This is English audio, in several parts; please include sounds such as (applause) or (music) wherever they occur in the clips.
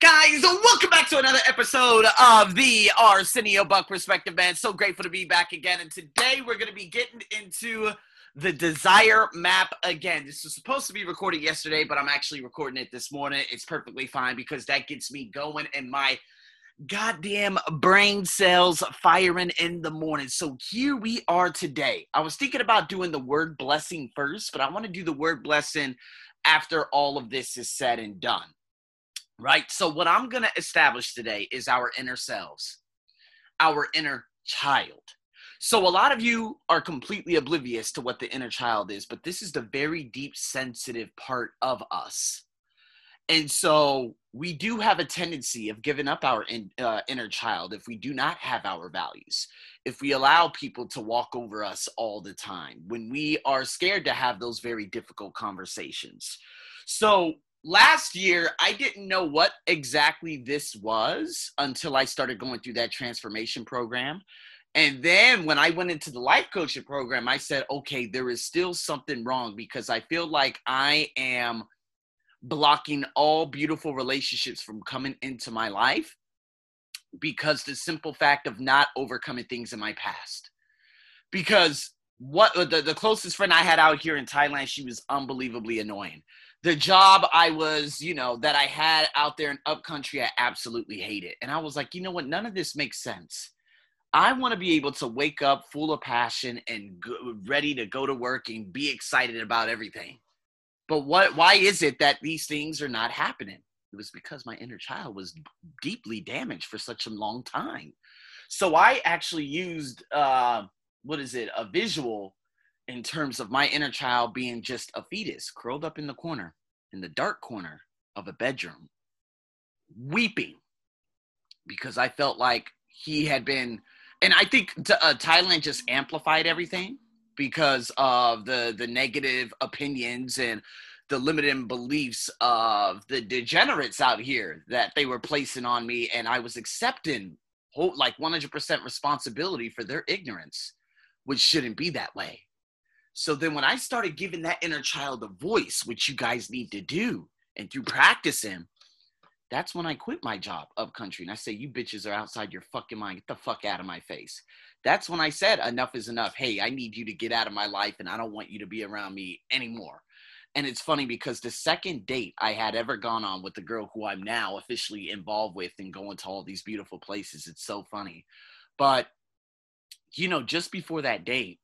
Guys, welcome back to another episode of the Arsenio Buck Perspective, man. So grateful to be back again. And today we're going to be getting into the desire map again. This was supposed to be recorded yesterday, but I'm actually recording it this morning. It's perfectly fine because that gets me going and my goddamn brain cells firing in the morning. So here we are today. I was thinking about doing the word blessing first, but I want to do the word blessing after all of this is said and done right? So, what I'm going to establish today is our inner selves, our inner child. So, a lot of you are completely oblivious to what the inner child is, but this is the very deep, sensitive part of us. And so, we do have a tendency of giving up our in, uh, inner child if we do not have our values, if we allow people to walk over us all the time, when we are scared to have those very difficult conversations. So, last year i didn't know what exactly this was until i started going through that transformation program. And then when i went into the life coaching program i said okay there is still something wrong because i feel like i am blocking all beautiful relationships from coming into my life because the simple fact of not overcoming things in my past. Because what the, the closest friend i had out here in thailand she was unbelievably annoying the job I was, you know, that I had out there in upcountry, I absolutely hate it. And I was like, you know what? None of this makes sense. I want to be able to wake up full of passion and go, ready to go to work and be excited about everything. But what? Why is it that these things are not happening? It was because my inner child was deeply damaged for such a long time. So I actually used uh, what is it? A visual in terms of my inner child being just a fetus curled up in the corner, in the dark corner of a bedroom, weeping because I felt like he had been, and I think uh, Thailand just amplified everything because of the the negative opinions and the limited beliefs of the degenerates out here that they were placing on me, and I was accepting like 100% responsibility for their ignorance, which shouldn't be that way. So then when I started giving that inner child a voice, which you guys need to do, and through practicing, that's when I quit my job up country. And I say, you bitches are outside your fucking mind. Get the fuck out of my face. That's when I said, enough is enough. Hey, I need you to get out of my life and I don't want you to be around me anymore. And it's funny because the second date I had ever gone on with the girl who I'm now officially involved with and going to all these beautiful places, it's so funny. But, you know, just before that date,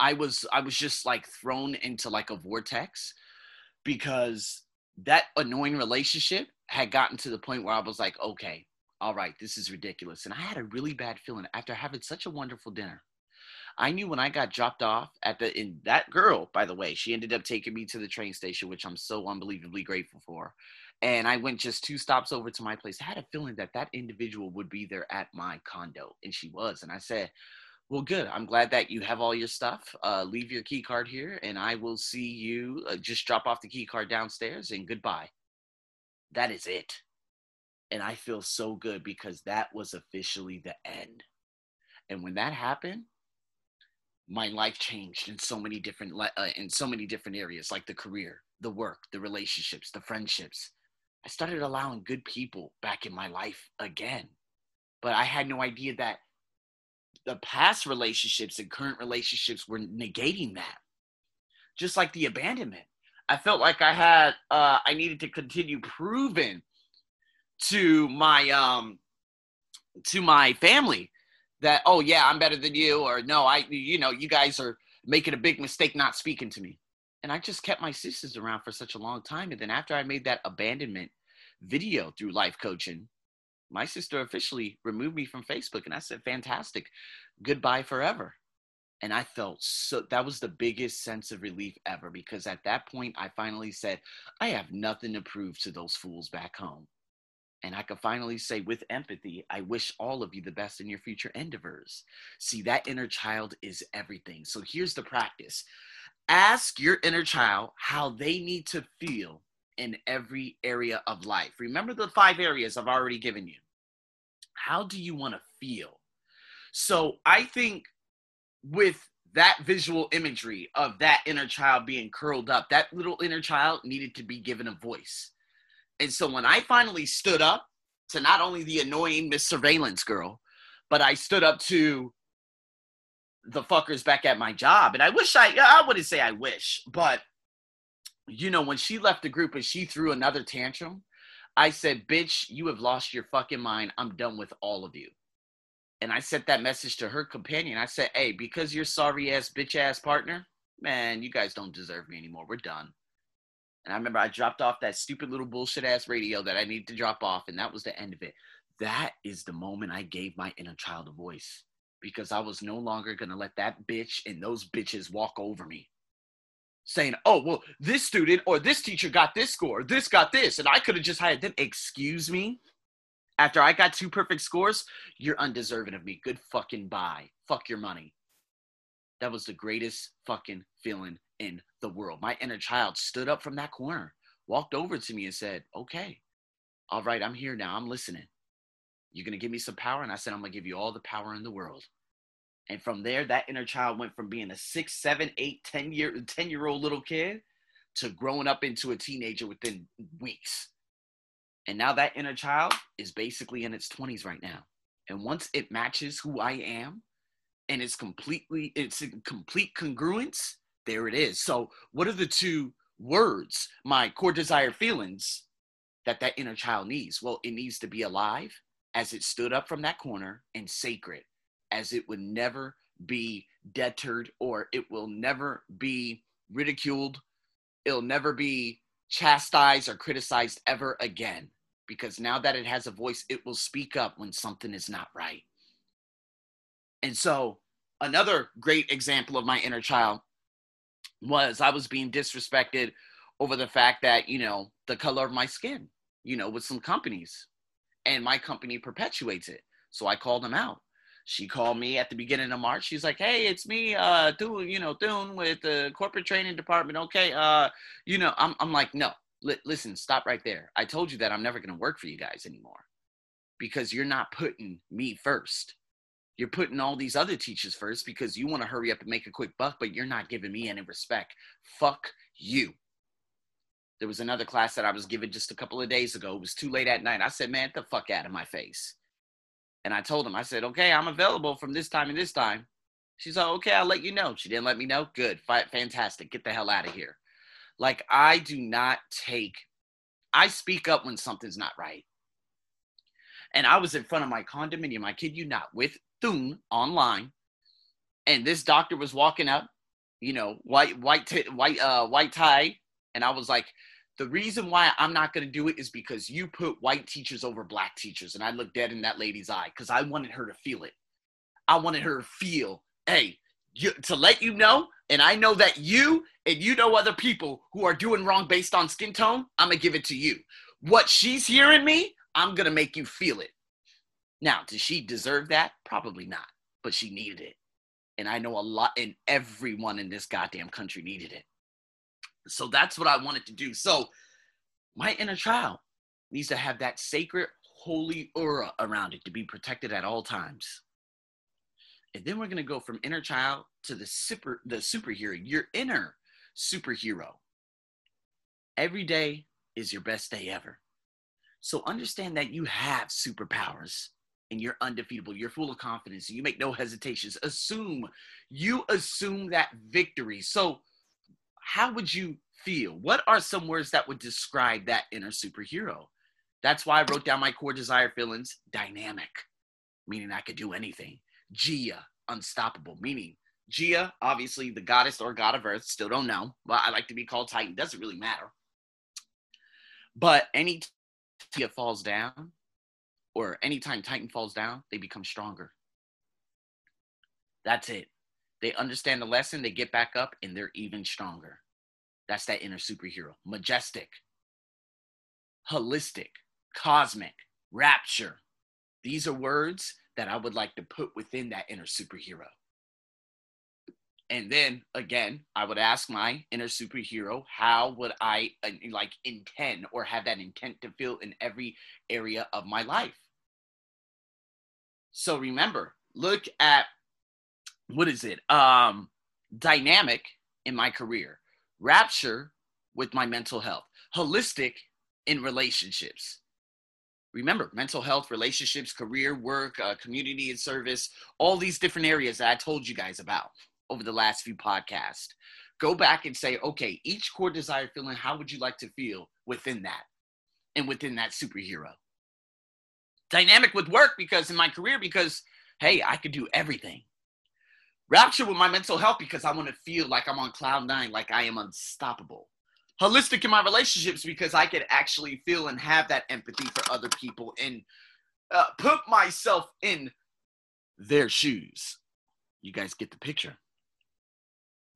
I was I was just like thrown into like a vortex because that annoying relationship had gotten to the point where I was like, okay, all right, this is ridiculous. And I had a really bad feeling after having such a wonderful dinner. I knew when I got dropped off at the in that girl, by the way, she ended up taking me to the train station, which I'm so unbelievably grateful for. And I went just two stops over to my place. I had a feeling that that individual would be there at my condo, and she was. And I said, well, good. I'm glad that you have all your stuff. Uh, leave your key card here, and I will see you. Uh, just drop off the key card downstairs, and goodbye. That is it. And I feel so good because that was officially the end. And when that happened, my life changed in so many different uh, in so many different areas, like the career, the work, the relationships, the friendships. I started allowing good people back in my life again, but I had no idea that the past relationships and current relationships were negating that. Just like the abandonment. I felt like I had uh I needed to continue proving to my um to my family that oh yeah, I'm better than you or no, I you know, you guys are making a big mistake not speaking to me. And I just kept my sisters around for such a long time and then after I made that abandonment video through life coaching, my sister officially removed me from Facebook. And I said, fantastic. Goodbye forever. And I felt so that was the biggest sense of relief ever because at that point I finally said, I have nothing to prove to those fools back home. And I could finally say with empathy, I wish all of you the best in your future endeavors. See, that inner child is everything. So here's the practice ask your inner child how they need to feel in every area of life. Remember the five areas I've already given you. How do you want to feel? So I think with that visual imagery of that inner child being curled up, that little inner child needed to be given a voice. And so when I finally stood up to not only the annoying Miss Surveillance girl, but I stood up to the fuckers back at my job. And I wish I, I wouldn't say I wish, but you know, when she left the group and she threw another tantrum, I said, bitch, you have lost your fucking mind. I'm done with all of you. And I sent that message to her companion. I said, hey, because you're sorry ass bitch ass partner, man, you guys don't deserve me anymore. We're done. And I remember I dropped off that stupid little bullshit ass radio that I needed to drop off, and that was the end of it. That is the moment I gave my inner child a voice because I was no longer going to let that bitch and those bitches walk over me saying, oh, well, this student or this teacher got this score, this got this, and I could have just hired them. Excuse me? After I got two perfect scores, you're undeserving of me. Good fucking bye. Fuck your money. That was the greatest fucking feeling in the world. My inner child stood up from that corner, walked over to me, and said, Okay, all right, I'm here now. I'm listening. You're going to give me some power? And I said, I'm going to give you all the power in the world. And from there, that inner child went from being a six, seven, eight, 10 year, 10 year old little kid to growing up into a teenager within weeks. And now that inner child is basically in its 20s right now. And once it matches who I am and it's completely, it's in complete congruence, there it is. So, what are the two words, my core desire feelings, that that inner child needs? Well, it needs to be alive as it stood up from that corner and sacred as it would never be deterred or it will never be ridiculed. It'll never be chastised or criticized ever again because now that it has a voice, it will speak up when something is not right. And so, another great example of my inner child was I was being disrespected over the fact that, you know, the color of my skin, you know, with some companies. And my company perpetuates it. So I called them out. She called me at the beginning of March. She's like, "Hey, it's me, uh, Thune, you know, Thune with the corporate training department. Okay, uh, you know, I'm, I'm like, no, li- listen, stop right there. I told you that I'm never gonna work for you guys anymore because you're not putting me first. You're putting all these other teachers first because you want to hurry up and make a quick buck, but you're not giving me any respect. Fuck you. There was another class that I was given just a couple of days ago. It was too late at night. I said, man, the fuck out of my face. And I told him, I said, okay, I'm available from this time and this time. She's like, okay, I'll let you know. She didn't let me know. Good. Fantastic. Get the hell out of here. Like, I do not take, I speak up when something's not right. And I was in front of my condominium, I kid you not, with Thune online, and this doctor was walking up, you know, white white t- white uh white tie, and I was like, the reason why I'm not going to do it is because you put white teachers over black teachers, and I looked dead in that lady's eye because I wanted her to feel it. I wanted her to feel, hey, you, to let you know, and I know that you and you know other people who are doing wrong based on skin tone. I'm gonna give it to you. What she's hearing me, I'm gonna make you feel it. Now, does she deserve that? Probably not, but she needed it. And I know a lot, and everyone in this goddamn country needed it. So that's what I wanted to do. So my inner child needs to have that sacred, holy aura around it to be protected at all times. And then we're going to go from inner child to the super, the superhero, your inner superhero. Every day is your best day ever. So understand that you have superpowers and you're undefeatable. You're full of confidence. You make no hesitations. Assume, you assume that victory. So, how would you feel? What are some words that would describe that inner superhero? That's why I wrote down my core desire feelings dynamic, meaning I could do anything. Gia, unstoppable, meaning Gia, obviously the goddess or god of earth, still don't know, but I like to be called Titan, doesn't really matter. But any Gia falls down, or anytime Titan falls down, they become stronger. That's it. They understand the lesson, they get back up, and they're even stronger. That's that inner superhero. Majestic, holistic, cosmic, rapture. These are words that I would like to put within that inner superhero. And then again, I would ask my inner superhero, how would I uh, like intend or have that intent to feel in every area of my life? So remember, look at what is it? Um, dynamic in my career, rapture with my mental health, holistic in relationships. Remember, mental health, relationships, career, work, uh, community and service, all these different areas that I told you guys about over the last few podcasts. Go back and say, okay, each core desire feeling, how would you like to feel within that and within that superhero? Dynamic with work because in my career, because hey, I could do everything. Rapture with my mental health because I want to feel like I'm on cloud nine, like I am unstoppable holistic in my relationships because I could actually feel and have that empathy for other people and uh, put myself in their shoes. You guys get the picture.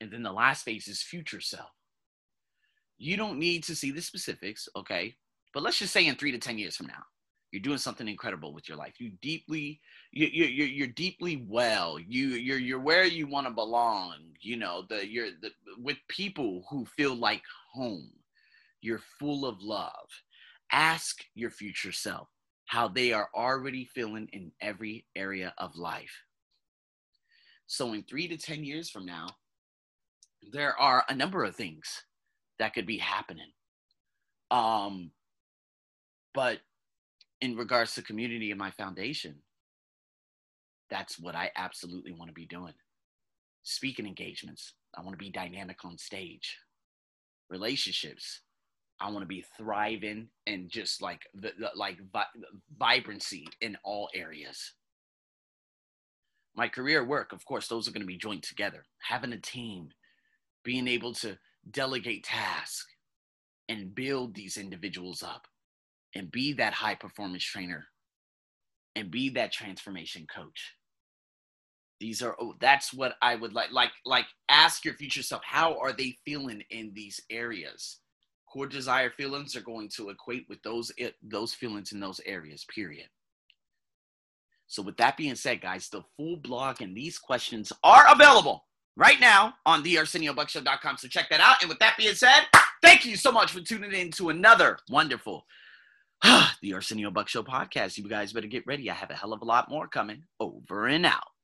And then the last phase is future self. You don't need to see the specifics, okay? But let's just say in three to 10 years from now, you're doing something incredible with your life. You deeply, you, you, you're, you're deeply well. You, you're, you're where you want to belong. You know, the, you're the, with people who feel like home. You're full of love. Ask your future self how they are already feeling in every area of life. So, in three to 10 years from now, there are a number of things that could be happening. Um, but in regards to community and my foundation, that's what I absolutely want to be doing. Speaking engagements. I want to be dynamic on stage relationships. I want to be thriving and just like the, like vi- vibrancy in all areas. My career work, of course, those are going to be joined together. Having a team, being able to delegate tasks and build these individuals up and be that high performance trainer and be that transformation coach. These are oh, that's what i would like like like ask your future self how are they feeling in these areas? Core desire feelings are going to equate with those it, those feelings in those areas period. So with that being said guys the full blog and these questions are available right now on the arseniobuckshow.com so check that out. And with that being said thank you so much for tuning in to another wonderful (sighs) the arsenio buck show podcast. You guys better get ready. I have a hell of a lot more coming over and out